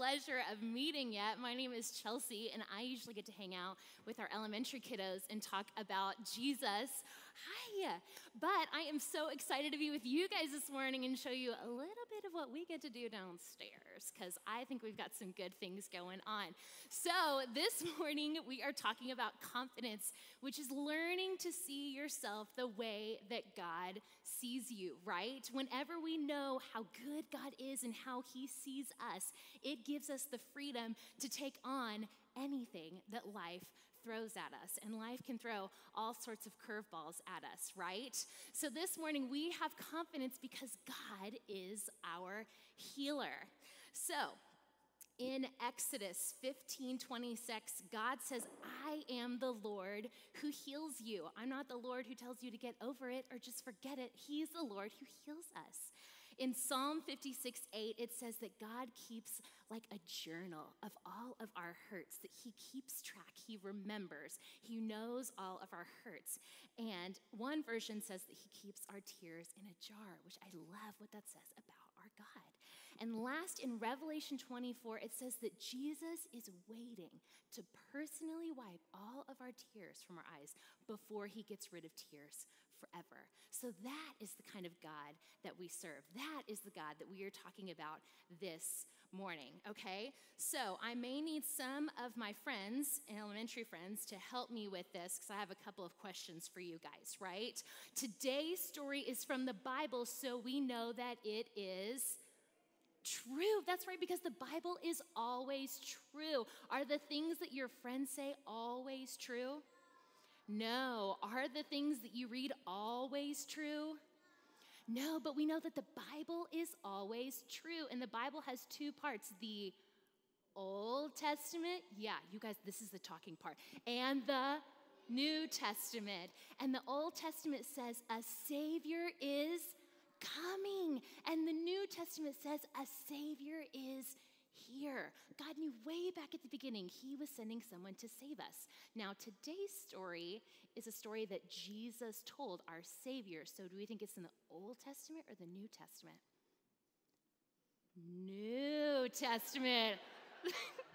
Pleasure of meeting yet. My name is Chelsea, and I usually get to hang out with our elementary kiddos and talk about Jesus. Hi. But I am so excited to be with you guys this morning and show you a little bit of what we get to do downstairs because I think we've got some good things going on. So, this morning we are talking about confidence, which is learning to see yourself the way that God sees you, right? Whenever we know how good God is and how He sees us, it gives us the freedom to take on anything that life throws at us, and life can throw all sorts of curveballs at us, right? So this morning we have confidence because God is our healer. So, in Exodus 15 26, God says, I am the Lord who heals you. I'm not the Lord who tells you to get over it or just forget it. He's the Lord who heals us. In Psalm 56 8, it says that God keeps like a journal of all of our hurts, that He keeps track, He remembers, He knows all of our hurts. And one version says that He keeps our tears in a jar, which I love what that says about our God. And last, in Revelation 24, it says that Jesus is waiting to personally wipe all of our tears from our eyes before he gets rid of tears forever. So that is the kind of God that we serve. That is the God that we are talking about this morning, okay? So I may need some of my friends, elementary friends, to help me with this because I have a couple of questions for you guys, right? Today's story is from the Bible, so we know that it is true. That's right, because the Bible is always true. Are the things that your friends say always true? No. Are the things that you read always true? No, but we know that the Bible is always true. And the Bible has two parts the Old Testament, yeah, you guys, this is the talking part, and the New Testament. And the Old Testament says a Savior is coming. And the New Testament says a Savior is here. God knew way back at the beginning He was sending someone to save us. Now, today's story is a story that Jesus told our Savior. So, do we think it's in the Old Testament or the New Testament? New Testament.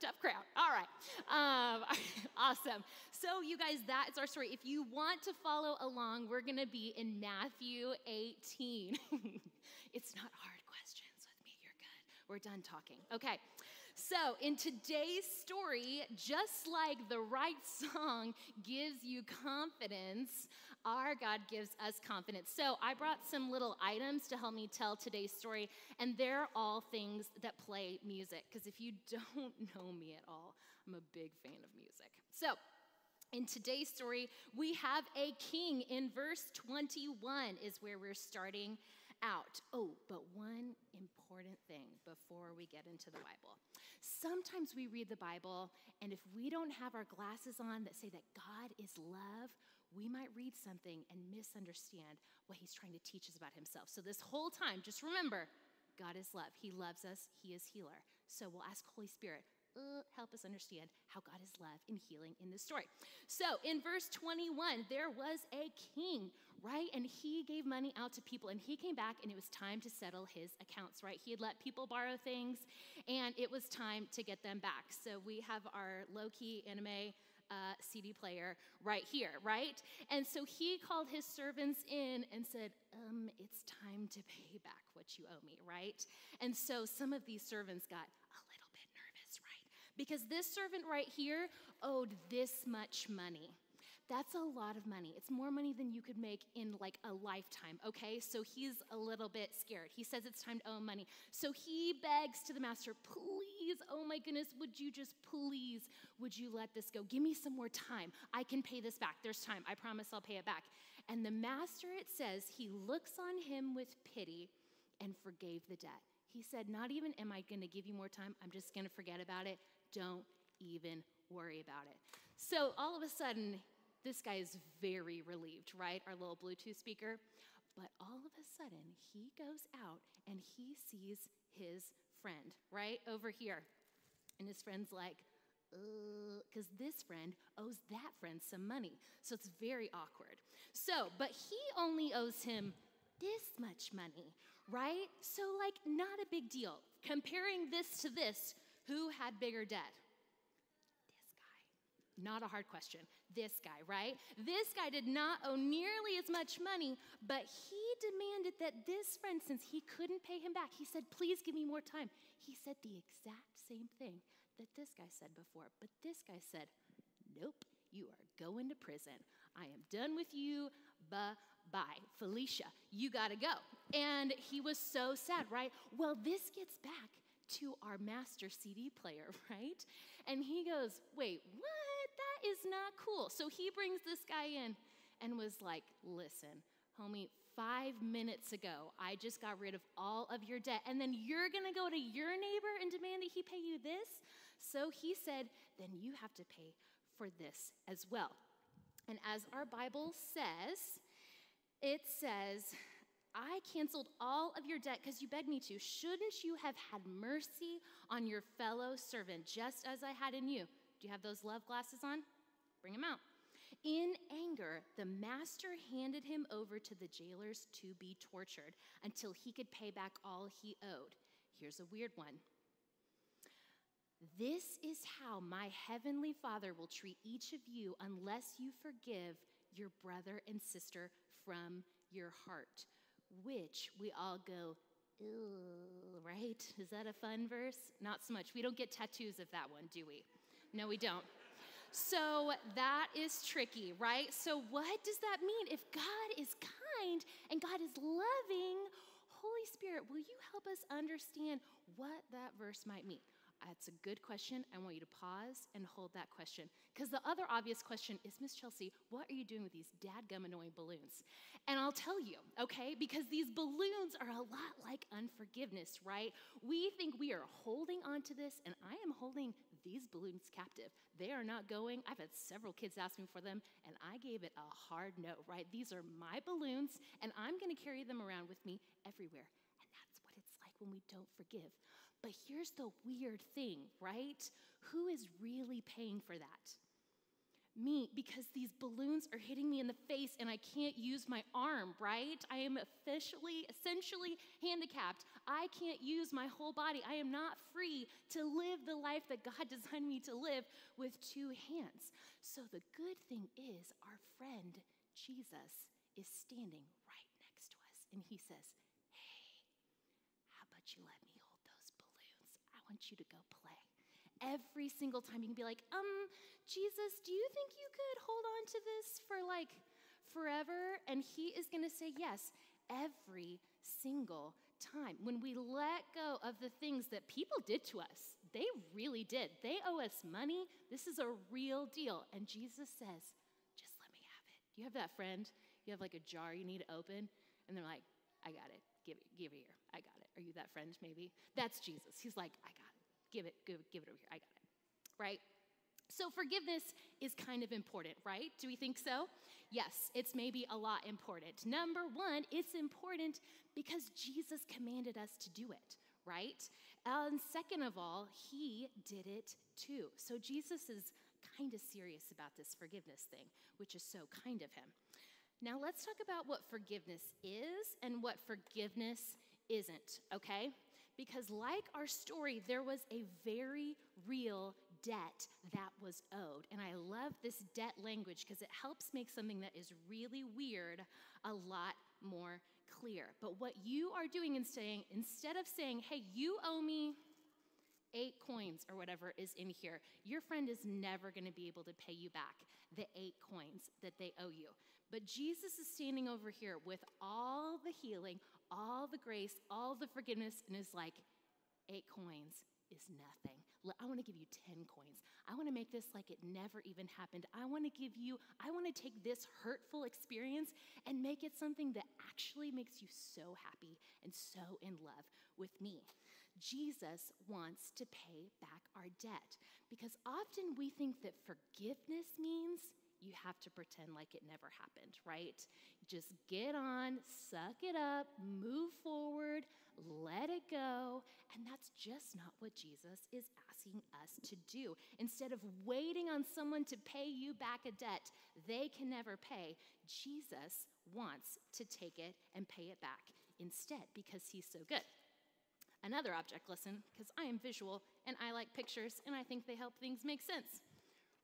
Tough crowd. All right. Um, awesome. So, you guys, that is our story. If you want to follow along, we're going to be in Matthew 18. it's not hard questions with me. You're good. We're done talking. Okay. So, in today's story, just like the right song gives you confidence, our God gives us confidence. So, I brought some little items to help me tell today's story, and they're all things that play music. Because if you don't know me at all, I'm a big fan of music. So, in today's story, we have a king. In verse 21 is where we're starting out. Oh, but one important thing before we get into the Bible. Sometimes we read the Bible, and if we don't have our glasses on that say that God is love, we might read something and misunderstand what he's trying to teach us about himself. So, this whole time, just remember God is love. He loves us, He is healer. So, we'll ask Holy Spirit, uh, help us understand how God is love and healing in this story. So, in verse 21, there was a king, right? And he gave money out to people, and he came back, and it was time to settle his accounts, right? He had let people borrow things, and it was time to get them back. So, we have our low key anime CD player right here, right? And so he called his servants in and said, um, It's time to pay back what you owe me, right? And so some of these servants got a little bit nervous, right? Because this servant right here owed this much money. That's a lot of money. It's more money than you could make in like a lifetime, okay? So he's a little bit scared. He says it's time to owe money. So he begs to the master, please, oh my goodness, would you just please, would you let this go? Give me some more time. I can pay this back. There's time. I promise I'll pay it back. And the master, it says, he looks on him with pity and forgave the debt. He said, Not even am I going to give you more time, I'm just going to forget about it. Don't even worry about it. So all of a sudden, this guy is very relieved, right? Our little Bluetooth speaker. But all of a sudden, he goes out and he sees his friend right over here. And his friend's like, uh, because this friend owes that friend some money. So it's very awkward. So, but he only owes him this much money, right? So, like, not a big deal. Comparing this to this, who had bigger debt? This guy. Not a hard question. This guy, right? This guy did not owe nearly as much money, but he demanded that this friend, since he couldn't pay him back, he said, Please give me more time. He said the exact same thing that this guy said before, but this guy said, Nope, you are going to prison. I am done with you. Bye bye. Felicia, you gotta go. And he was so sad, right? Well, this gets back to our master CD player, right? And he goes, Wait, what? That is not cool. So he brings this guy in and was like, listen, homie, five minutes ago, I just got rid of all of your debt. And then you're gonna go to your neighbor and demand that he pay you this? So he said, then you have to pay for this as well. And as our Bible says, it says, I canceled all of your debt because you begged me to. Shouldn't you have had mercy on your fellow servant just as I had in you? Do you have those love glasses on? Bring them out. In anger, the master handed him over to the jailers to be tortured until he could pay back all he owed. Here's a weird one. This is how my heavenly Father will treat each of you unless you forgive your brother and sister from your heart. Which we all go, right? Is that a fun verse? Not so much. We don't get tattoos of that one, do we? No, we don't. So that is tricky, right? So, what does that mean? If God is kind and God is loving, Holy Spirit, will you help us understand what that verse might mean? That's a good question. I want you to pause and hold that question. Because the other obvious question is Miss Chelsea, what are you doing with these dadgum annoying balloons? And I'll tell you, okay, because these balloons are a lot like unforgiveness, right? We think we are holding on to this, and I am holding these balloons captive. They are not going. I've had several kids ask me for them, and I gave it a hard no, right? These are my balloons, and I'm going to carry them around with me everywhere. And that's what it's like when we don't forgive. But here's the weird thing, right? Who is really paying for that? Me, because these balloons are hitting me in the face and I can't use my arm, right? I am officially, essentially handicapped. I can't use my whole body. I am not free to live the life that God designed me to live with two hands. So the good thing is, our friend Jesus is standing right next to us and he says, Hey, how about you let me hold those balloons? I want you to go play. Every single time you can be like, um, Jesus, do you think you could hold on to this for like forever? And he is going to say yes every single time. When we let go of the things that people did to us, they really did. They owe us money. This is a real deal. And Jesus says, just let me have it. You have that friend, you have like a jar you need to open, and they're like, I got it. Give it, give it here. I got it. Are you that friend, maybe? That's Jesus. He's like, I got it. Give it, give, give it over here. I got it. Right? So, forgiveness is kind of important, right? Do we think so? Yes, it's maybe a lot important. Number one, it's important because Jesus commanded us to do it, right? And second of all, he did it too. So, Jesus is kind of serious about this forgiveness thing, which is so kind of him. Now, let's talk about what forgiveness is and what forgiveness isn't, okay? Because, like our story, there was a very real debt that was owed. And I love this debt language because it helps make something that is really weird a lot more clear. But what you are doing is saying, instead of saying, hey, you owe me eight coins or whatever is in here, your friend is never going to be able to pay you back the eight coins that they owe you. But Jesus is standing over here with all the healing, all the grace, all the forgiveness, and is like, eight coins is nothing. I want to give you 10 coins. I want to make this like it never even happened. I want to give you, I want to take this hurtful experience and make it something that actually makes you so happy and so in love with me. Jesus wants to pay back our debt because often we think that forgiveness means you have to pretend like it never happened, right? Just get on, suck it up, move forward, let it go. And that's just not what Jesus is asking us to do. Instead of waiting on someone to pay you back a debt they can never pay, Jesus wants to take it and pay it back instead because he's so good. Another object lesson, because I am visual and I like pictures and I think they help things make sense,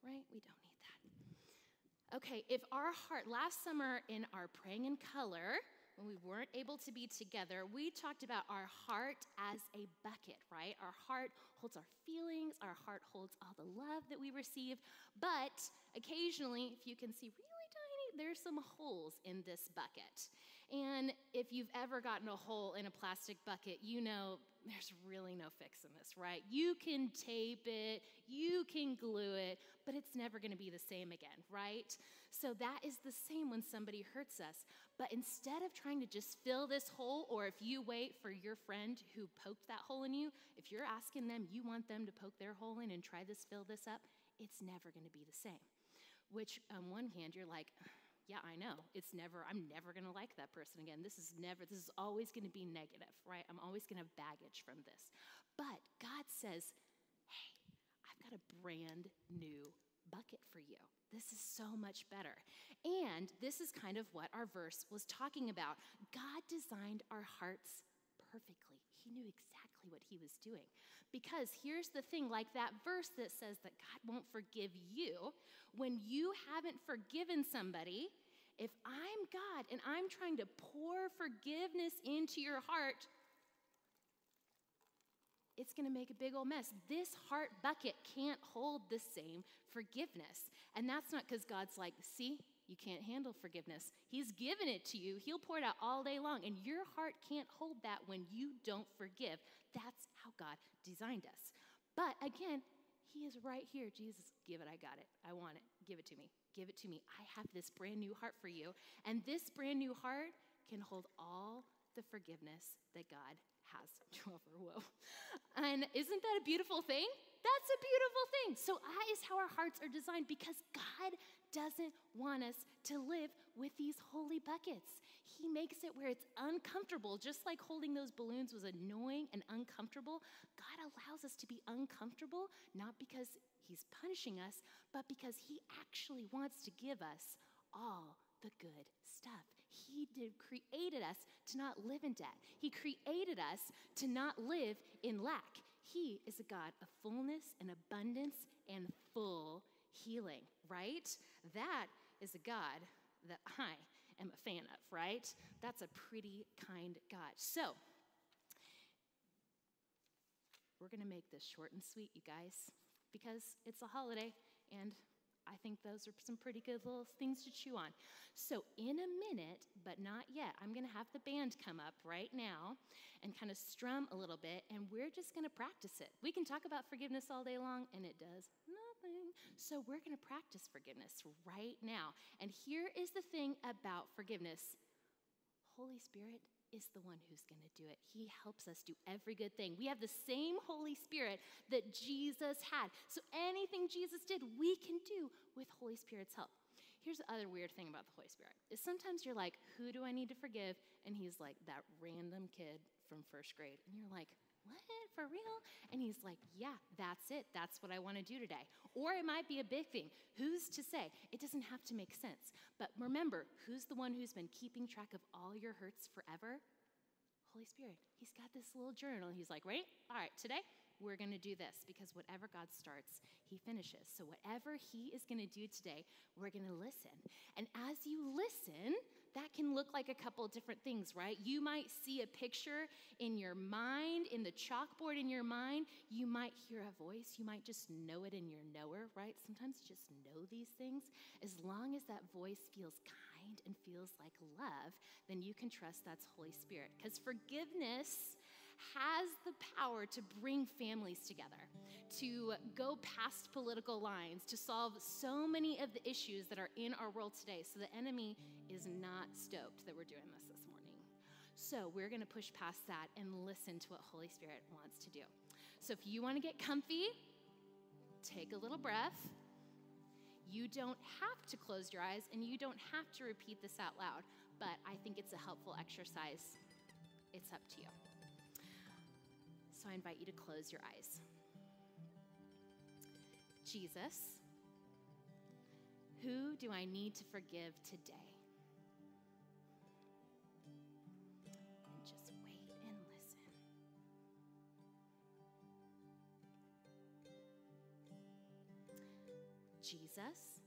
right? We don't need that. Okay, if our heart, last summer in our praying in color, when we weren't able to be together, we talked about our heart as a bucket, right? Our heart holds our feelings, our heart holds all the love that we receive, but occasionally, if you can see really tiny, there's some holes in this bucket. And if you've ever gotten a hole in a plastic bucket, you know there's really no fixing this, right? You can tape it, you can glue it, but it's never gonna be the same again, right? So that is the same when somebody hurts us. But instead of trying to just fill this hole, or if you wait for your friend who poked that hole in you, if you're asking them, you want them to poke their hole in and try this, fill this up, it's never gonna be the same. Which, on one hand, you're like, yeah, I know. It's never, I'm never going to like that person again. This is never, this is always going to be negative, right? I'm always going to have baggage from this. But God says, hey, I've got a brand new bucket for you. This is so much better. And this is kind of what our verse was talking about. God designed our hearts perfectly. He knew exactly what he was doing. Because here's the thing like that verse that says that God won't forgive you, when you haven't forgiven somebody, if I'm God and I'm trying to pour forgiveness into your heart, it's going to make a big old mess. This heart bucket can't hold the same forgiveness. And that's not because God's like, see, you can't handle forgiveness. He's given it to you, He'll pour it out all day long, and your heart can't hold that when you don't forgive. That's how God designed us. But again, He is right here. Jesus, give it, I got it. I want it. Give it to me. Give it to me. I have this brand new heart for you. And this brand new heart can hold all the forgiveness that God has to offer. Whoa. And isn't that a beautiful thing? That's a beautiful thing. So that is how our hearts are designed because God doesn't want us to live with these holy buckets. He makes it where it's uncomfortable, just like holding those balloons was annoying and uncomfortable. God allows us to be uncomfortable, not because He's punishing us, but because He actually wants to give us all the good stuff. He did, created us to not live in debt. He created us to not live in lack. He is a God of fullness and abundance and full healing, right? That is a God that I am a fan of, right? That's a pretty kind God. So, we're going to make this short and sweet, you guys, because it's a holiday and I think those are some pretty good little things to chew on. So, in a minute, but not yet, I'm going to have the band come up right now and kind of strum a little bit, and we're just going to practice it. We can talk about forgiveness all day long, and it does nothing. So, we're going to practice forgiveness right now. And here is the thing about forgiveness Holy Spirit is the one who's going to do it. He helps us do every good thing. We have the same Holy Spirit that Jesus had. So anything Jesus did, we can do with Holy Spirit's help. Here's the other weird thing about the Holy Spirit is sometimes you're like, who do I need to forgive? And he's like, that random kid from first grade. And you're like, what? For real? And he's like, Yeah, that's it. That's what I want to do today. Or it might be a big thing. Who's to say? It doesn't have to make sense. But remember, who's the one who's been keeping track of all your hurts forever? Holy Spirit. He's got this little journal. He's like, Ready? All right, today we're going to do this because whatever God starts, He finishes. So, whatever He is going to do today, we're going to listen. And as you listen, that can look like a couple different things, right? You might see a picture in your mind, in the chalkboard in your mind. You might hear a voice. You might just know it in your knower, right? Sometimes you just know these things. As long as that voice feels kind and feels like love, then you can trust that's Holy Spirit. Because forgiveness has the power to bring families together, to go past political lines, to solve so many of the issues that are in our world today. So the enemy is not stoked that we're doing this this morning. So we're going to push past that and listen to what Holy Spirit wants to do. So if you want to get comfy, take a little breath. You don't have to close your eyes and you don't have to repeat this out loud, but I think it's a helpful exercise. It's up to you. So I invite you to close your eyes. Jesus, who do I need to forgive today? Jesus,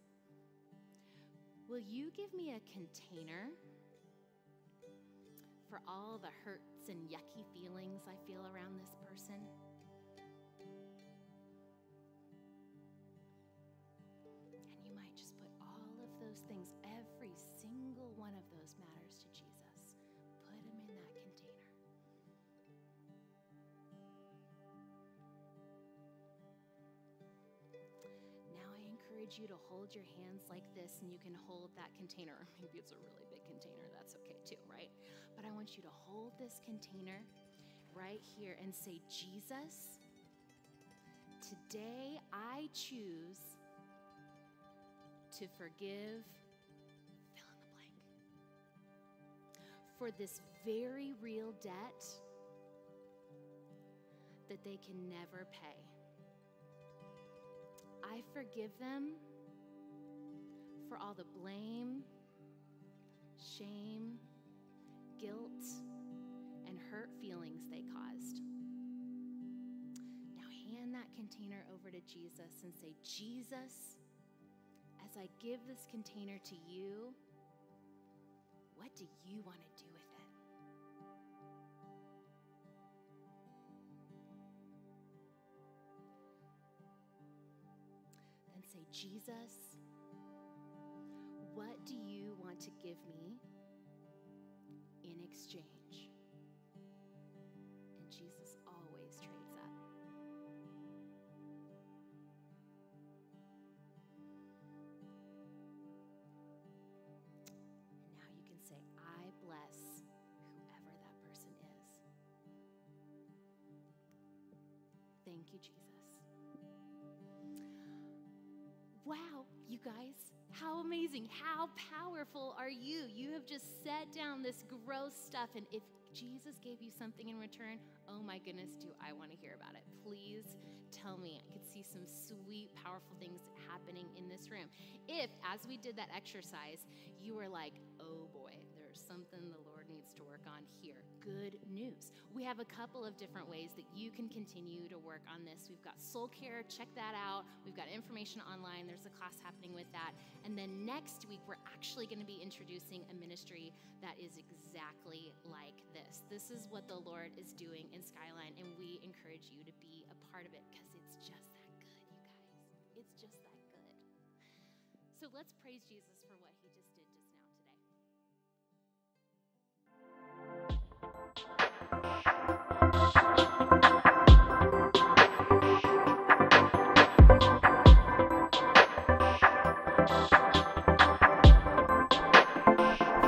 will you give me a container for all the hurts and yucky feelings I feel around this person? Encourage you to hold your hands like this and you can hold that container. Maybe it's a really big container, that's okay too, right? But I want you to hold this container right here and say, Jesus, today I choose to forgive, fill in the blank, for this very real debt that they can never pay. I forgive them for all the blame, shame, guilt, and hurt feelings they caused. Now hand that container over to Jesus and say, Jesus, as I give this container to you, what do you want to do Jesus, what do you want to give me in exchange? And Jesus always trades up. And now you can say, I bless whoever that person is. Thank you, Jesus. Wow, you guys, how amazing, how powerful are you? You have just set down this gross stuff, and if Jesus gave you something in return, oh my goodness, do I want to hear about it? Please tell me. I could see some sweet, powerful things happening in this room. If, as we did that exercise, you were like, oh boy, there's something the Lord needs to work on here, good news. We have a couple of different ways that you can continue to work on this. We've got soul care, check that out. We've got information online, there's a class happening with that. And then next week, we're actually going to be introducing a ministry that is exactly like this. This is what the Lord is doing in Skyline, and we encourage you to be a part of it because it's just that good, you guys. It's just that good. So let's praise Jesus for what he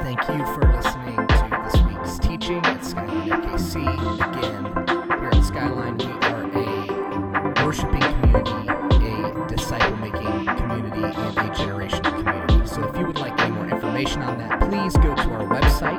Thank you for listening to this week's teaching at Skyline OKC. Again, here at Skyline, we are a worshiping community, a disciple making community, and a generational community. So if you would like any more information on that, please go to our website